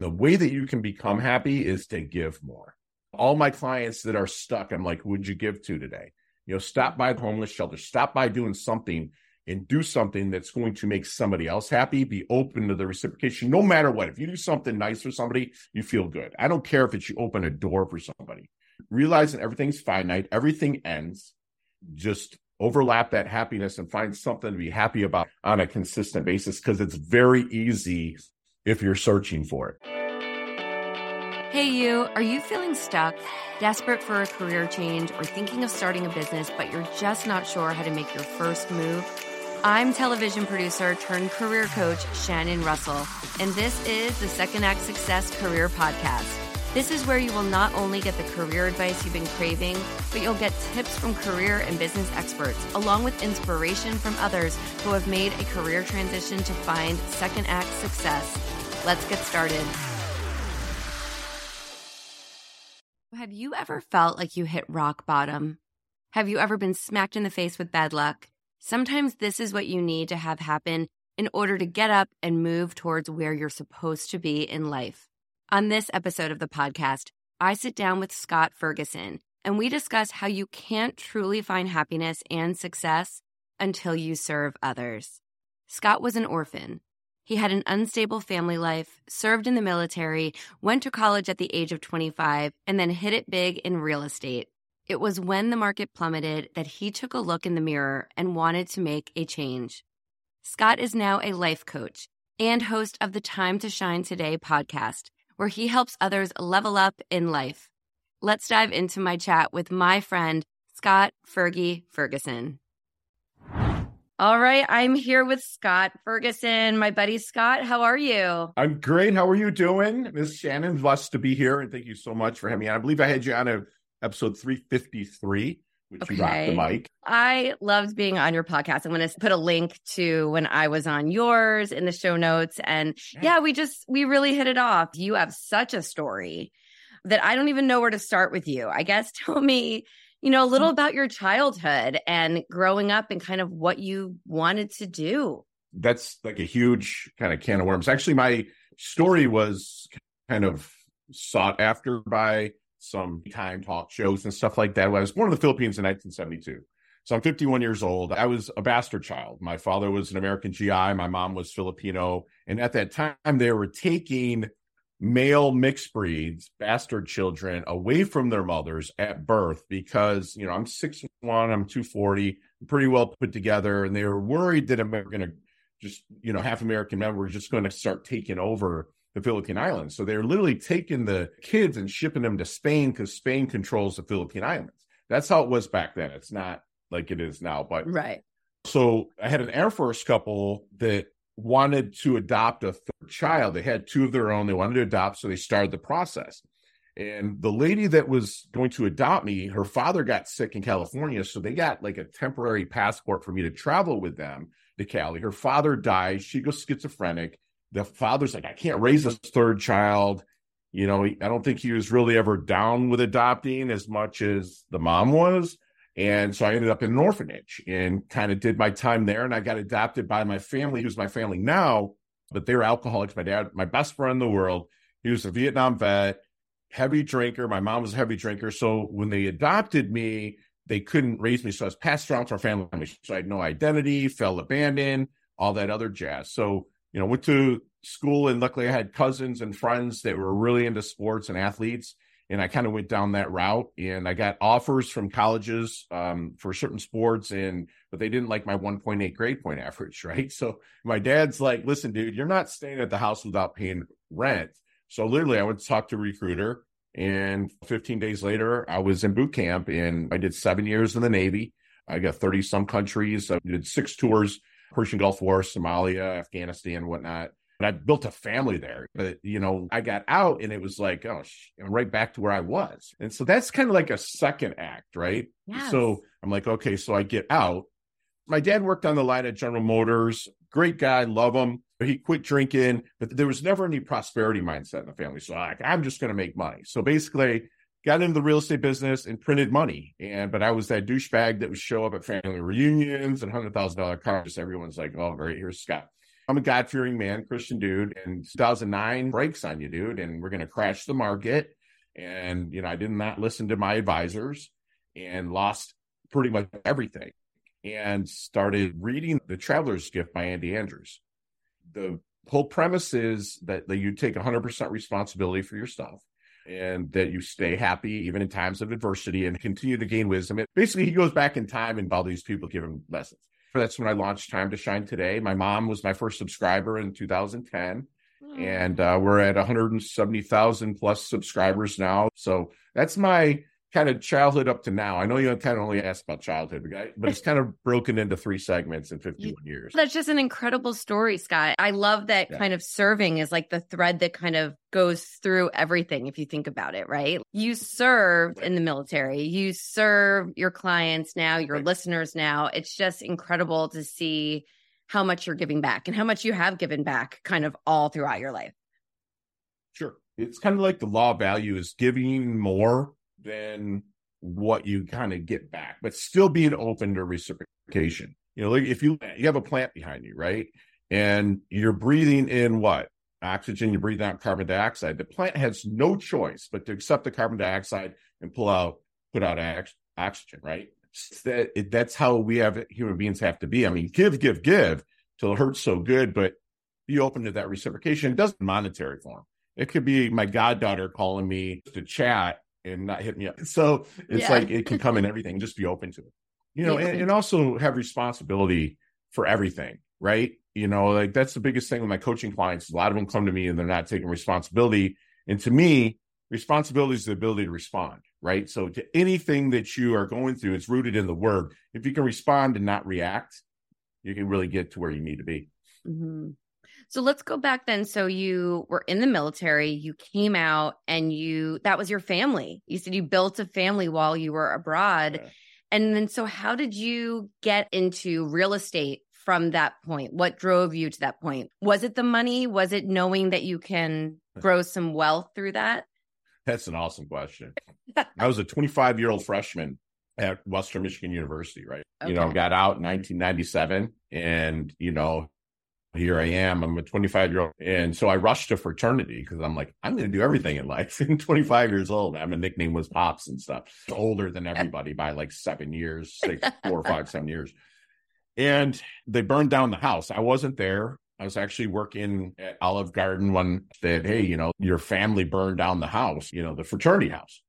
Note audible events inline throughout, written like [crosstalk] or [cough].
The way that you can become happy is to give more. All my clients that are stuck, I'm like, would you give to today? You know, stop by the homeless shelter, stop by doing something and do something that's going to make somebody else happy. Be open to the reciprocation, no matter what. If you do something nice for somebody, you feel good. I don't care if it's you open a door for somebody. Realizing everything's finite, everything ends. Just overlap that happiness and find something to be happy about on a consistent basis because it's very easy if you're searching for it. Hey, you, are you feeling stuck, desperate for a career change, or thinking of starting a business, but you're just not sure how to make your first move? I'm television producer turned career coach Shannon Russell, and this is the Second Act Success Career Podcast. This is where you will not only get the career advice you've been craving, but you'll get tips from career and business experts, along with inspiration from others who have made a career transition to find second act success. Let's get started. Have you ever felt like you hit rock bottom? Have you ever been smacked in the face with bad luck? Sometimes this is what you need to have happen in order to get up and move towards where you're supposed to be in life. On this episode of the podcast, I sit down with Scott Ferguson and we discuss how you can't truly find happiness and success until you serve others. Scott was an orphan. He had an unstable family life, served in the military, went to college at the age of 25, and then hit it big in real estate. It was when the market plummeted that he took a look in the mirror and wanted to make a change. Scott is now a life coach and host of the Time to Shine Today podcast, where he helps others level up in life. Let's dive into my chat with my friend, Scott Fergie Ferguson. All right, I'm here with Scott Ferguson, my buddy Scott. How are you? I'm great. How are you doing? Miss Shannon, blessed to be here. And thank you so much for having me. I believe I had you on a episode 353, which okay. you rocked the mic. I loved being on your podcast. I'm going to put a link to when I was on yours in the show notes. And yeah. yeah, we just, we really hit it off. You have such a story that I don't even know where to start with you. I guess [laughs] tell me, you know, a little mm. about your childhood and growing up and kind of what you wanted to do. That's like a huge kind of can of worms. Actually, my story was kind of sought after by some time talk shows and stuff like that. I was born in the Philippines in 1972. So I'm 51 years old. I was a bastard child. My father was an American GI. My mom was Filipino. And at that time, they were taking male mixed breeds, bastard children, away from their mothers at birth because, you know, I'm 6'1, I'm 240, pretty well put together. And they were worried that I'm going to just, you know, half American men were just going to start taking over the Philippine Islands. So they're literally taking the kids and shipping them to Spain because Spain controls the Philippine Islands. That's how it was back then. It's not like it is now. But right. So I had an Air Force couple that wanted to adopt a third child. They had two of their own. They wanted to adopt, so they started the process. And the lady that was going to adopt me, her father got sick in California, so they got like a temporary passport for me to travel with them to Cali. Her father died. She goes schizophrenic the father's like, I can't raise this third child. You know, I don't think he was really ever down with adopting as much as the mom was. And so I ended up in an orphanage and kind of did my time there. And I got adopted by my family, who's my family now, but they were alcoholics. My dad, my best friend in the world, he was a Vietnam vet, heavy drinker. My mom was a heavy drinker. So when they adopted me, they couldn't raise me. So I was passed around to our family. So I had no identity, felt abandoned, all that other jazz. So you know, went to school and luckily I had cousins and friends that were really into sports and athletes. And I kind of went down that route and I got offers from colleges um, for certain sports and, but they didn't like my 1.8 grade point average. [laughs] Right. So my dad's like, listen, dude, you're not staying at the house without paying rent. So literally I to talk to a recruiter and 15 days later I was in boot camp and I did seven years in the Navy. I got 30 some countries. I did six tours Persian Gulf War, Somalia, Afghanistan, whatnot. And I built a family there. But, you know, I got out and it was like, oh, I'm right back to where I was. And so that's kind of like a second act, right? Yes. So I'm like, okay, so I get out. My dad worked on the line at General Motors. Great guy, love him. He quit drinking, but there was never any prosperity mindset in the family. So like, I'm just going to make money. So basically, got into the real estate business and printed money. And but I was that douchebag that would show up at family reunions and hundred thousand dollar cars. Everyone's like, "Oh, great, here's Scott." I'm a God fearing man, Christian dude, and 2009 breaks on you, dude, and we're going to crash the market. And, you know, I did not listen to my advisors and lost pretty much everything and started reading The Traveler's Gift by Andy Andrews. The whole premise is that, that you take 100% responsibility for your stuff and that you stay happy even in times of adversity and continue to gain wisdom. It, basically, he goes back in time and all these people give him lessons. That's when I launched Time to Shine Today. My mom was my first subscriber in 2010. Mm. And uh, we're at 170,000 plus subscribers now. So that's my kind of childhood up to now. I know you kind of only asked about childhood, but it's kind of broken into three segments in 51 years. That's just an incredible story, Scott. I love that yeah. kind of serving is like the thread that kind of goes through everything if you think about it, right? You served in the military, you serve your clients now, your right. listeners now. It's just incredible to see how much you're giving back and how much you have given back kind of all throughout your life. Sure. It's kind of like the law of value is giving more than what you kind of get back, but still being open to reciprocation. You know, like if you you have a plant behind you, right? And you're breathing in what? Oxygen, you breathe out carbon dioxide. The plant has no choice but to accept the carbon dioxide and pull out, put out oxygen, right? That, it, that's how we have human beings have to be. I mean, give, give, give till it hurts so good, but be open to that reciprocation. It doesn't monetary form. It could be my goddaughter calling me to chat and not hit me up. So it's yeah. like it can come in everything. Just be open to it. You know, and, and also have responsibility for everything, right? You know, like that's the biggest thing with my coaching clients. A lot of them come to me and they're not taking responsibility. And to me, responsibility is the ability to respond, right? So to anything that you are going through, it's rooted in the word. If you can respond and not react, you can really get to where you need to be. Mm-hmm. So let's go back then. So you were in the military, you came out and you that was your family. You said you built a family while you were abroad. Yeah. And then so how did you get into real estate from that point? What drove you to that point? Was it the money? Was it knowing that you can [laughs] grow some wealth through that? That's an awesome question. I was a 25 year old freshman at Western Michigan University, right? Okay. You know, got out in 1997 and, you know, here I am. I'm a 25 year old. And so I rushed to fraternity because I'm like, I'm going to do everything in life. [laughs] In 25 years old, I'm a nickname was Pops and stuff. Older than everybody by like seven years, six, four, five, seven years. And they burned down the house. I wasn't there. I was actually working at Olive Garden when said, Hey, you know, your family burned down the house, you know, the fraternity house.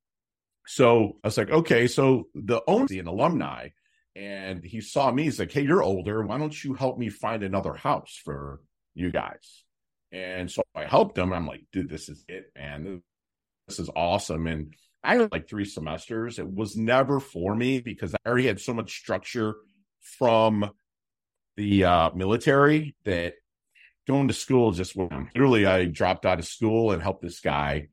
So I was like, okay, so the owner, an alumni, and he saw me. He's like, "Hey, you're older. Why don't you help me find another house for you guys?" And so I helped him. I'm like, "Dude, this is it, man. This is awesome." And I had like three semesters. It was never for me because I already had so much structure from the uh, military that going to school just. Literally, I dropped out of school and helped this guy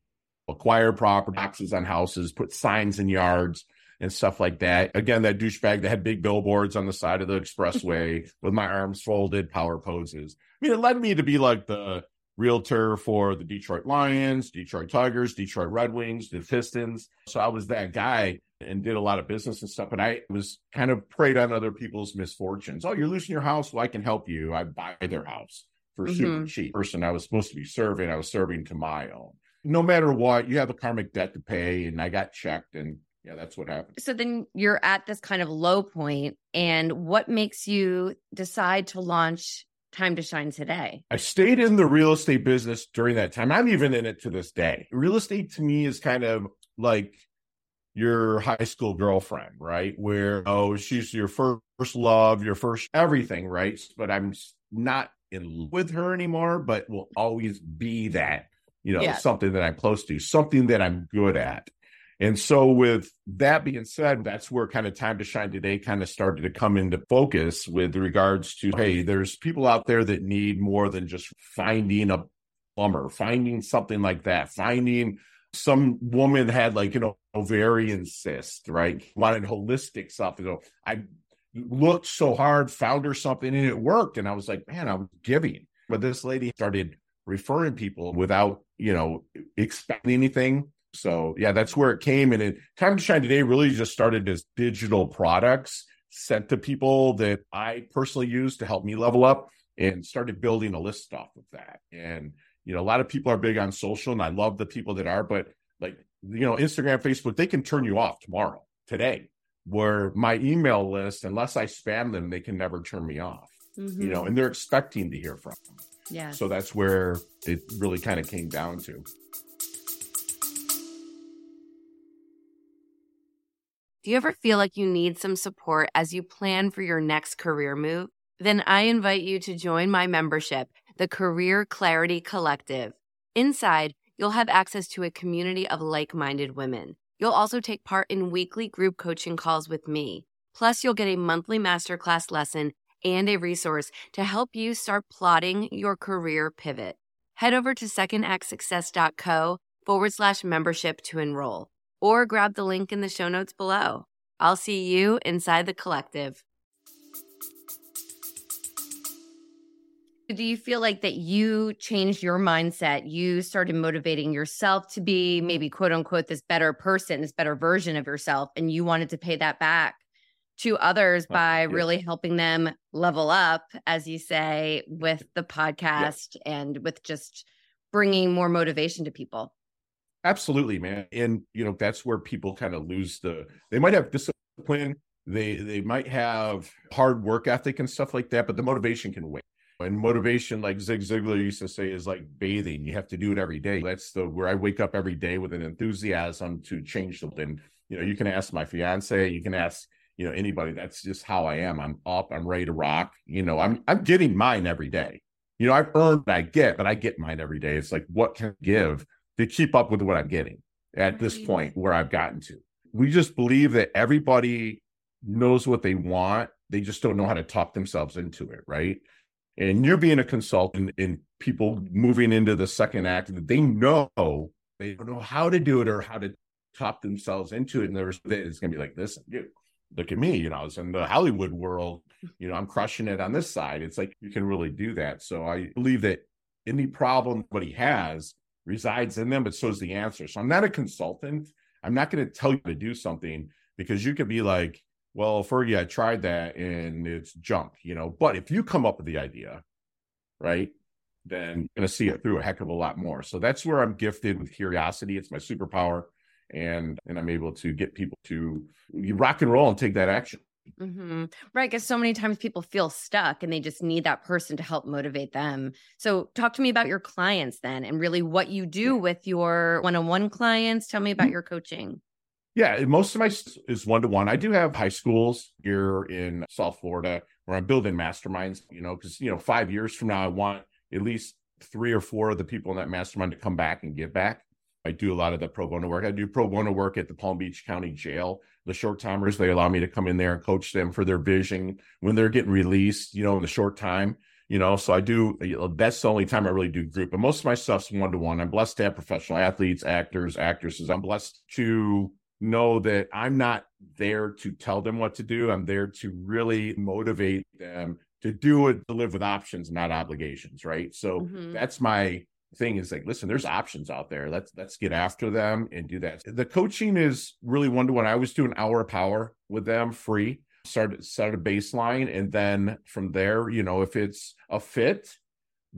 acquire property, taxes on houses, put signs in yards and stuff like that. Again, that douchebag that had big billboards on the side of the expressway [laughs] with my arms folded, power poses. I mean, it led me to be like the realtor for the Detroit Lions, Detroit Tigers, Detroit Red Wings, the Pistons. So I was that guy and did a lot of business and stuff. And I was kind of preyed on other people's misfortunes. Oh, you're losing your house. Well, I can help you. I buy their house for mm-hmm. super cheap. Person I was supposed to be serving, I was serving to my own. No matter what, you have a karmic debt to pay. And I got checked and yeah, that's what happened. So then you're at this kind of low point, and what makes you decide to launch Time to Shine today? I stayed in the real estate business during that time. I'm even in it to this day. Real estate to me is kind of like your high school girlfriend, right? Where, oh, she's your first love, your first everything, right? But I'm not in love with her anymore, but will always be that, you know, yeah. something that I'm close to, something that I'm good at. And so, with that being said, that's where kind of Time to Shine Today kind of started to come into focus with regards to hey, there's people out there that need more than just finding a plumber, finding something like that, finding some woman had like, you know, ovarian cyst, right? Wanted holistic stuff. You know, I looked so hard, found her something, and it worked. And I was like, man, I was giving. But this lady started referring people without, you know, expecting anything so yeah, that's where it came. And it, Time to Shine Today really just started as digital products sent to people that I personally use to help me level up. and started building a list off of that. And, you know, a lot of people are big on social and I love the people that are, but like, you know, Instagram, Facebook, they can turn you off tomorrow, today, where my email list, unless I spam them, they can never turn me off, mm-hmm. you know, mm-hmm. and they're expecting to hear from them. Yeah. So that's where it really kind of came down to. Do you ever feel like you need some support as you plan for your next career move? Then I invite you to join my membership, the Career Clarity Collective. Inside, you'll have access to a community of like minded women. You'll also take part in weekly group coaching calls with me. Plus, you'll get a monthly masterclass lesson and a resource to help you start plotting your career pivot. Head over to secondactsuccess.co forward slash membership to enroll or grab the link in the show notes below. I'll see you inside the collective. Do you feel like that you changed your mindset? You started motivating yourself to be maybe quote unquote this better person, this better version of yourself, and you wanted to pay that back to others by yeah. really helping them level up, as you say, with the podcast yeah. and with just bringing more motivation to people. Absolutely, man. And you know, that's where people kind of lose the they might have discipline, they they might have hard work ethic and stuff like that, but the motivation can wait. And motivation, like Zig Ziglar used to say, is like bathing. You have to do it every day. That's the where I wake up every day with an enthusiasm to change something. You know, you can ask my fiance, you can ask, you know, anybody. That's just how I am. I'm up, I'm ready to rock. You know, I'm I'm getting mine every day. You know, I've earned I get, but I get mine every day. It's like what can I give to keep up with what I'm getting at this point where I've gotten to. We just believe that everybody knows what they want. They just don't know how to talk themselves into it, right? And you're being a consultant and people moving into the second act, that they know they don't know how to do it or how to talk themselves into it. And there's it's gonna be like this, dude, look at me, you know, it's in the Hollywood world, you know, I'm crushing it on this side. It's like you can really do that. So I believe that any problem what he has resides in them, but so is the answer. So I'm not a consultant. I'm not going to tell you to do something because you could be like, well, Fergie, I tried that and it's junk, you know. But if you come up with the idea, right, then you're going to see it through a heck of a lot more. So that's where I'm gifted with curiosity. It's my superpower. And and I'm able to get people to rock and roll and take that action. Mm-hmm. Right. Because so many times people feel stuck and they just need that person to help motivate them. So, talk to me about your clients then and really what you do with your one on one clients. Tell me about mm-hmm. your coaching. Yeah, most of my is one to one. I do have high schools here in South Florida where I'm building masterminds, you know, because, you know, five years from now, I want at least three or four of the people in that mastermind to come back and give back. I do a lot of the pro bono work. I do pro bono work at the Palm Beach County Jail. The short timers, they allow me to come in there and coach them for their vision when they're getting released, you know, in the short time. You know, so I do that's the only time I really do group. But most of my stuff's one to one. I'm blessed to have professional athletes, actors, actresses. I'm blessed to know that I'm not there to tell them what to do. I'm there to really motivate them to do it, to live with options, not obligations. Right. So mm-hmm. that's my thing is like, listen, there's options out there. Let's let's get after them and do that. The coaching is really one to one. I always do an hour of power with them free. Start set a baseline, and then from there, you know, if it's a fit,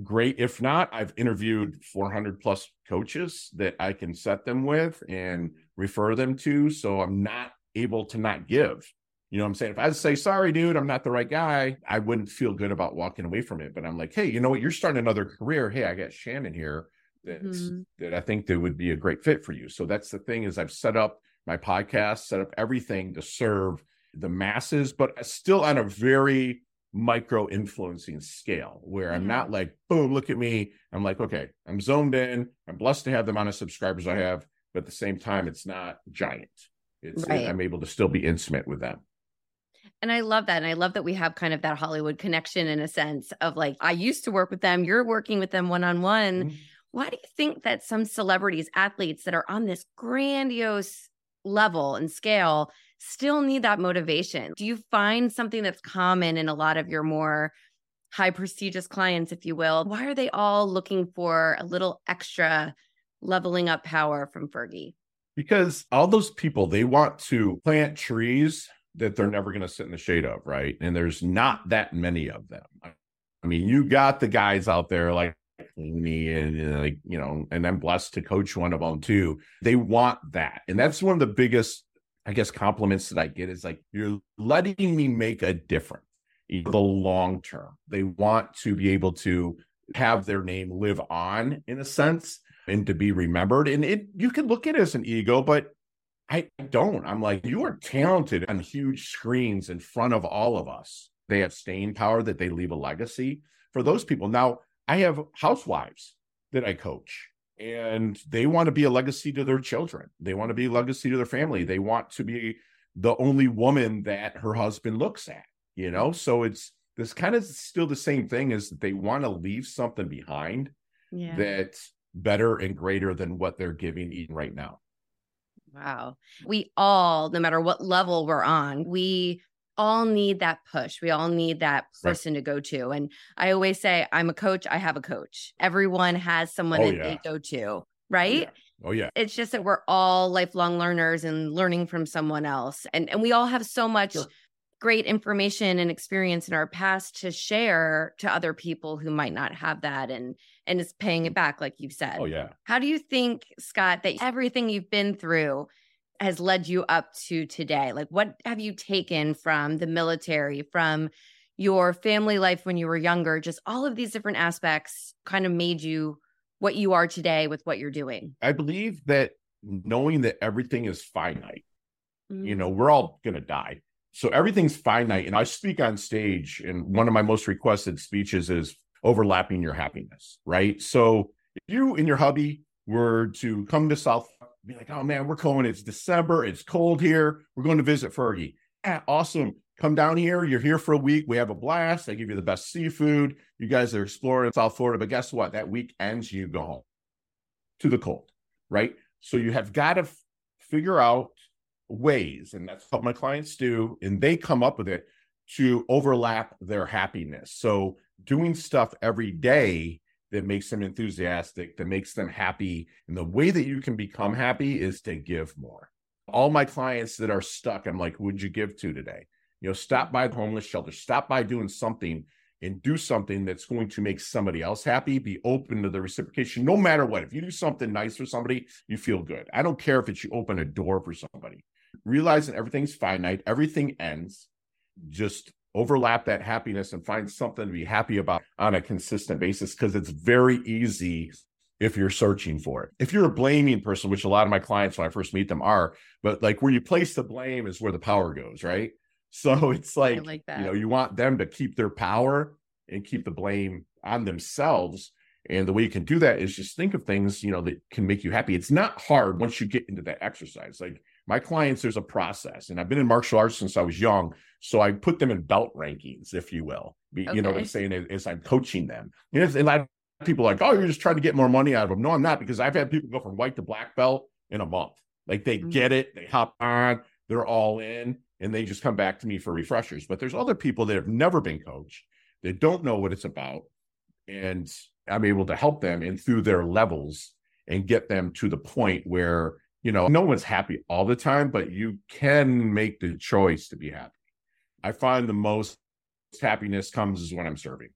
great. If not, I've interviewed 400 plus coaches that I can set them with and refer them to. So I'm not able to not give. You know what I'm saying? If I say, sorry, dude, I'm not the right guy, I wouldn't feel good about walking away from it. But I'm like, hey, you know what? You're starting another career. Hey, I got Shannon here that mm-hmm. that I think that would be a great fit for you. So that's the thing is I've set up my podcast, set up everything to serve the masses, but still on a very micro influencing scale where I'm not like, boom, look at me. I'm like, okay, I'm zoned in. I'm blessed to have the amount of subscribers I have, but at the same time, it's not giant. It's right. I'm able to still be intimate with them. And I love that. And I love that we have kind of that Hollywood connection in a sense of like, I used to work with them, you're working with them one on one. Why do you think that some celebrities, athletes that are on this grandiose level and scale still need that motivation? Do you find something that's common in a lot of your more high prestigious clients, if you will? Why are they all looking for a little extra leveling up power from Fergie? Because all those people, they want to plant trees that they're never going to sit in the shade of, right? And there's not that many of them. I mean, you got the guys out there like me and like, you know, and I'm blessed to coach one of them too. They want that. And that's one of the biggest, I guess, compliments that I get is like, you're letting me make a difference in the long term. They want to be able to have their name live on in a sense and to be remembered. And it you can look at it as an ego, but I don't. I'm like, you are talented on huge screens in front of all of us. They have staying power that they leave a legacy for those people. Now, I have housewives that I coach, and they want to be a legacy to their children. They want to be a legacy to their family. They want to be the only woman that her husband looks at, you know? So it's this kind of still the same thing is that they want to leave something behind yeah. that's better and greater than what they're giving even right now. Wow. We all, no matter what level we're on, we all need that push. We all need that person right. to go to. And I always say, I'm a coach, I have a coach. Everyone has someone oh, that yeah. they go to, right? Yeah. Oh yeah. It's just that we're all lifelong learners and learning from someone else. And and we all have so much sure. Great information and experience in our past to share to other people who might not have that and and is paying it back like you've said. Oh yeah. How do you think Scott that everything you've been through has led you up to today? Like, what have you taken from the military, from your family life when you were younger? Just all of these different aspects kind of made you what you are today with what you're doing. I believe that knowing that everything is finite, mm-hmm. you know, we're all going to die. So everything's finite. And I speak on stage, and one of my most requested speeches is overlapping your happiness, right? So if you and your hubby were to come to South be like, oh man, we're going. It's December. It's cold here. We're going to visit Fergie. Ah, awesome. Come down here. You're here for a week. We have a blast. I give you the best seafood. You guys are exploring South Florida. But guess what? That week ends, you go home to the cold, right? So you have got to f- figure out ways, and that's what my clients do. And they come up with it to overlap their happiness. So doing stuff every day that makes them enthusiastic, that makes them happy. And the way that you can become happy is to give more. All my clients that are stuck, I'm like, would you give to today? You know, stop by the homeless shelter, stop by doing something and do something that's going to make somebody else happy. Be open to the reciprocation, no matter what. If you do something nice for somebody, you feel good. I don't care if it's you open a door for somebody. Realizing everything's finite, everything ends. Just overlap that happiness and find something to be happy about on a consistent basis because it's very easy if you're searching for it. If you're a blaming person, which a lot of my clients when I first meet them are, but like where you place the blame is where the power goes, right? [laughs] So it's like, like you know, you want them to keep their power and keep the blame on themselves. And the way you can do that is just think of things, you know, that can make you happy. It's not hard once you get into that exercise. Like my clients, there's a process, and I've been in martial arts since I was young. So I put them in belt rankings, if you will. Okay. You know what I'm saying? As I'm coaching them. And, if, and a lot of people are like, oh, you're just trying to get more money out of them. No, I'm not, because I've had people go from white to black belt in a month. Like they mm-hmm. get it, they hop on, they're all in, and they just come back to me for refreshers. But there's other people that have never been coached, that don't know what it's about. And I'm able to help them and through their levels and get them to the point where you know, no one's happy all the time, but you can make the choice to be happy. I find the most happiness comes is when I'm serving.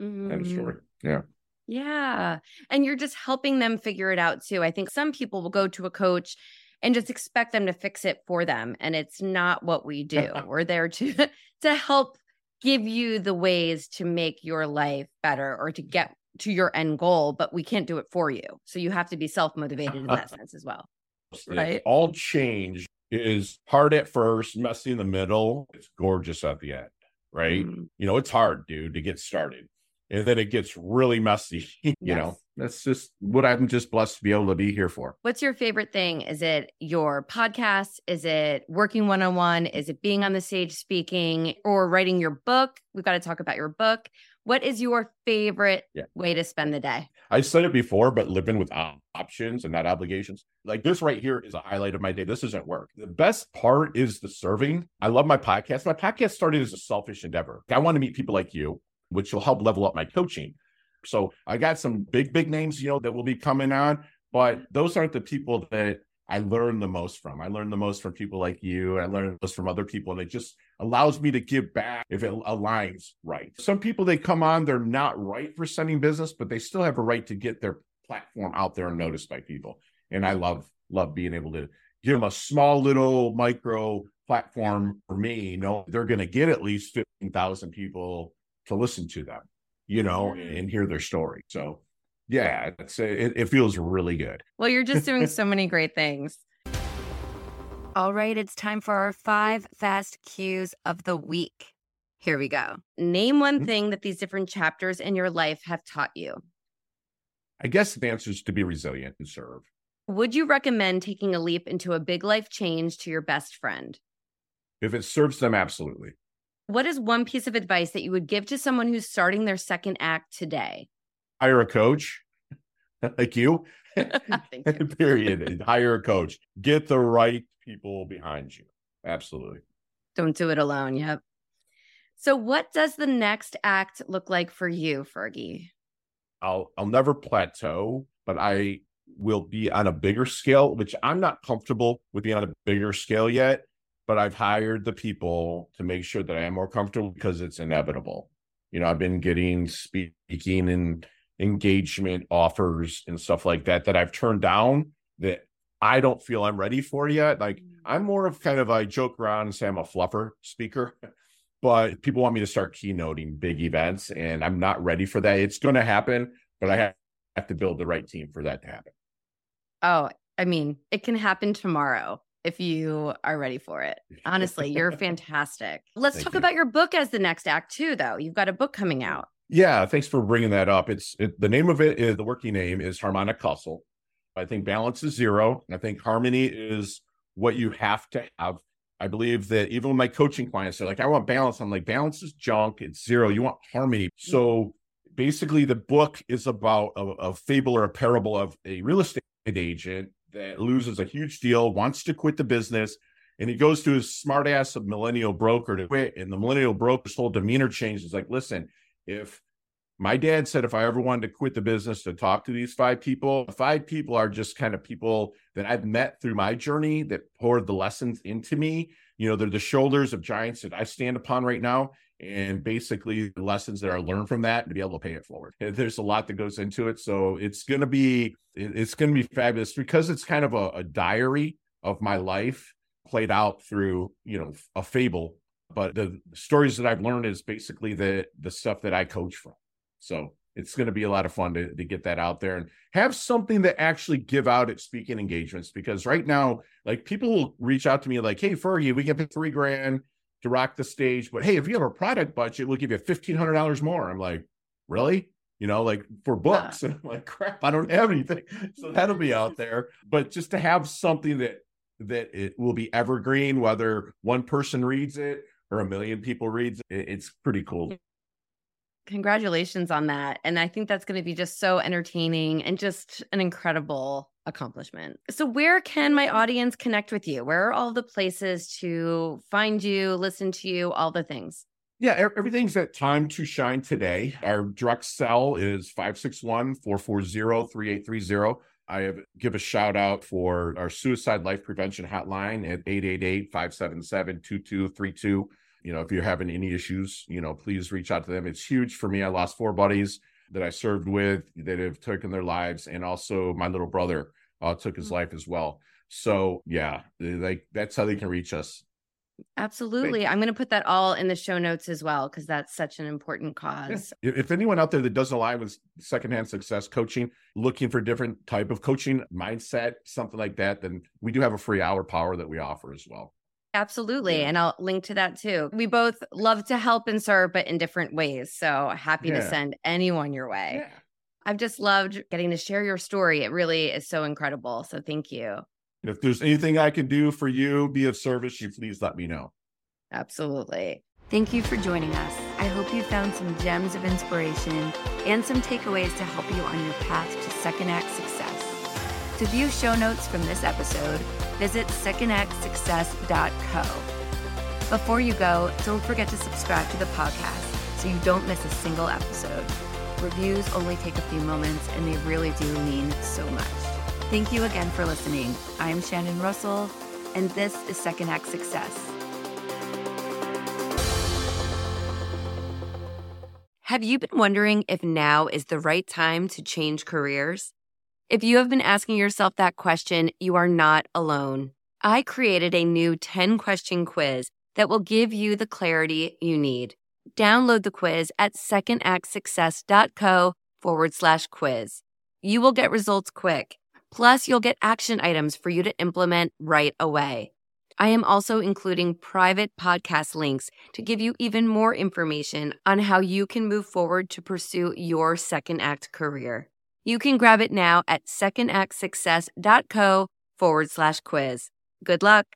Mm-hmm. End of story. Yeah. Yeah. And you're just helping them figure it out too. I think some people will go to a coach and just expect them to fix it for them. And it's not what we do. [laughs] We're there to [laughs] to help give you the ways to make your life better or to get to your end goal, but we can't do it for you. So you have to be self-motivated in that [laughs] sense as well right. all change is hard at first, messy in the middle. It's gorgeous at the end, right? Mm. You know, it's hard, dude, to get started. And then it gets really messy. [laughs] you yes. know, that's just what I'm just blessed to be able to be here for. What's your favorite thing? Is it your podcast? Is it working one on one? Is it being on the stage speaking or writing your book? We've got to talk about your book. What is your favorite yeah. way to spend the day? I've said it before, but living with options and not obligations. Like this right here is a highlight of my day. This isn't work. The best part is the serving. I love my podcast. My podcast started as a selfish endeavor. I want to meet people like you, which will help level up my coaching. So I got some big, big names, you know, that will be coming on, but those aren't the people that I learn the most from. I learn the most from people like you. I learn the most from other people, and it just allows me to give back if it aligns right. Some people they come on, they're not right for sending business, but they still have a right to get their platform out there and noticed by people. And I love love being able to give them a small little micro platform for me. You know, they're going to get at least fifteen thousand people to listen to them, you know, mm. and hear their story. So yeah, it's it, it feels really good. Well, you're just doing so many great things. All right, it's time for our five fast cues of the week. Here we go. Name one mm-hmm. thing that these different chapters in your life have taught you. I guess the answer is to be resilient and serve. Would you recommend taking a leap into a big life change to your best friend? If it serves them, absolutely. What is one piece of advice that you would give to someone who's starting their second act today? hire a coach [laughs] like you. [laughs] [laughs] you. Period. hire a coach. Get the right people behind you. Absolutely. Don't do it alone. Yep. So, what does the next act look like for you, Fergie? I'll I'll never plateau, but I will be on a bigger scale, which I'm not comfortable with being on a bigger scale yet. But I've hired the people to make sure that I am more comfortable because it's inevitable. You know, I've been getting speaking and engagement offers and stuff like that that I've turned down that I don't feel I'm ready for yet. Like mm. I'm more of kind of I joke around and say I'm a fluffer speaker, [laughs] but people want me to start keynoting big events and I'm not ready for that. It's going to happen, but I have, have to build the right team for that to happen. Oh, I mean, it can happen tomorrow if you are ready for it. Honestly, you're [laughs] fantastic. Let's Thank talk you. about your book as the next act too though. You've got a book coming out. Yeah, thanks for bringing that up. It's it, the name of it is the working name is harmonic hustle. I think balance is zero, and I think harmony is what you have to have. I believe that even with my coaching clients, they're like, "I want balance." I'm like, "Balance is junk. It's zero. You want harmony." Mm. So basically, the book is about a, a fable or a parable of a real estate agent that loses a huge deal, wants to quit the business, and he goes to his smartass of millennial broker to quit. And the millennial broker's whole demeanor changes. Like, listen, if my dad said if I ever wanted to quit the business to talk to these five people, five people are just kind of people that I've met through my journey that poured the lessons into me. You know, they're the shoulders of giants that I stand upon right now. And basically, the lessons that I learned from that to be able to pay it forward. There's a lot that goes into it. So it's going to be, it's going to be fabulous because it's kind of a, a diary of my life played out through, you know, a fable but the stories that I've learned is basically the the stuff that I coach from. So it's going to be a lot of fun to, to get that out there and have something to actually give out at speaking engagements. Because right now, like people will reach out to me like, "Hey, Fergie, we get three grand to rock the stage, but hey, if you have a product budget, we'll give you fifteen hundred dollars more." I'm like, really? You know, like for books, yeah. [laughs] and I'm like, crap, I don't have anything. [laughs] So that'll be out there. But just to have something that that it will be evergreen, whether one person reads it or a million people reads it, it's pretty cool congratulations on that and i think that's going to be just so entertaining and just an incredible accomplishment so where can my audience connect with you where are all the places to find you listen to you all the things yeah, everything's at Time to Shine today. Our direct cell is 561 440 3830. I have, give a shout out for our suicide life prevention hotline at 888 577 2232 you know, if you're having any issues, you know, please reach out to them. It's huge for me. I lost four buddies that I served with that have taken their lives, and also my little brother uh, took his mm-hmm. life as well. So yeah, like that's how they can reach us. Absolutely. I'm going to put that all in the show notes as well because that's such an important cause. Yeah. If anyone out there that doesn't align with Second Act Success coaching, looking for different type of coaching mindset, something like that, then we do have a free hour power that we offer as well. Absolutely. Yeah. And I'll link to that too. We both love to help and serve, but in different ways. So happy yeah. to send anyone your way. Yeah. I've just loved getting to share your story. It really is so incredible. So thank you. If there's anything I can do for you, be of service, you please let me know. Absolutely. Thank you for joining us. I hope you found some gems of inspiration and some takeaways to help you on your path to second act success. To view show notes from this episode, visit secondactsuccess.co. Before you go, don't forget to subscribe to the podcast so you don't miss a single episode. Reviews only take a few moments and they really do mean so much. Thank you again for listening. I'm Shannon Russell, and this is Second Act Success. Have you been wondering if now is the right time to change careers? If you have been asking yourself that question, you are not alone. I created a new 10 question quiz that will give you the clarity you need. Download the quiz at secondactsuccess.co forward slash quiz. You will get results quick. Plus, you'll get action items for you to implement right away. I am also including private podcast links to give you even more information on how you can move forward to pursue your second act career. You can grab it now at secondactsuccess.co forward slash quiz. Good luck.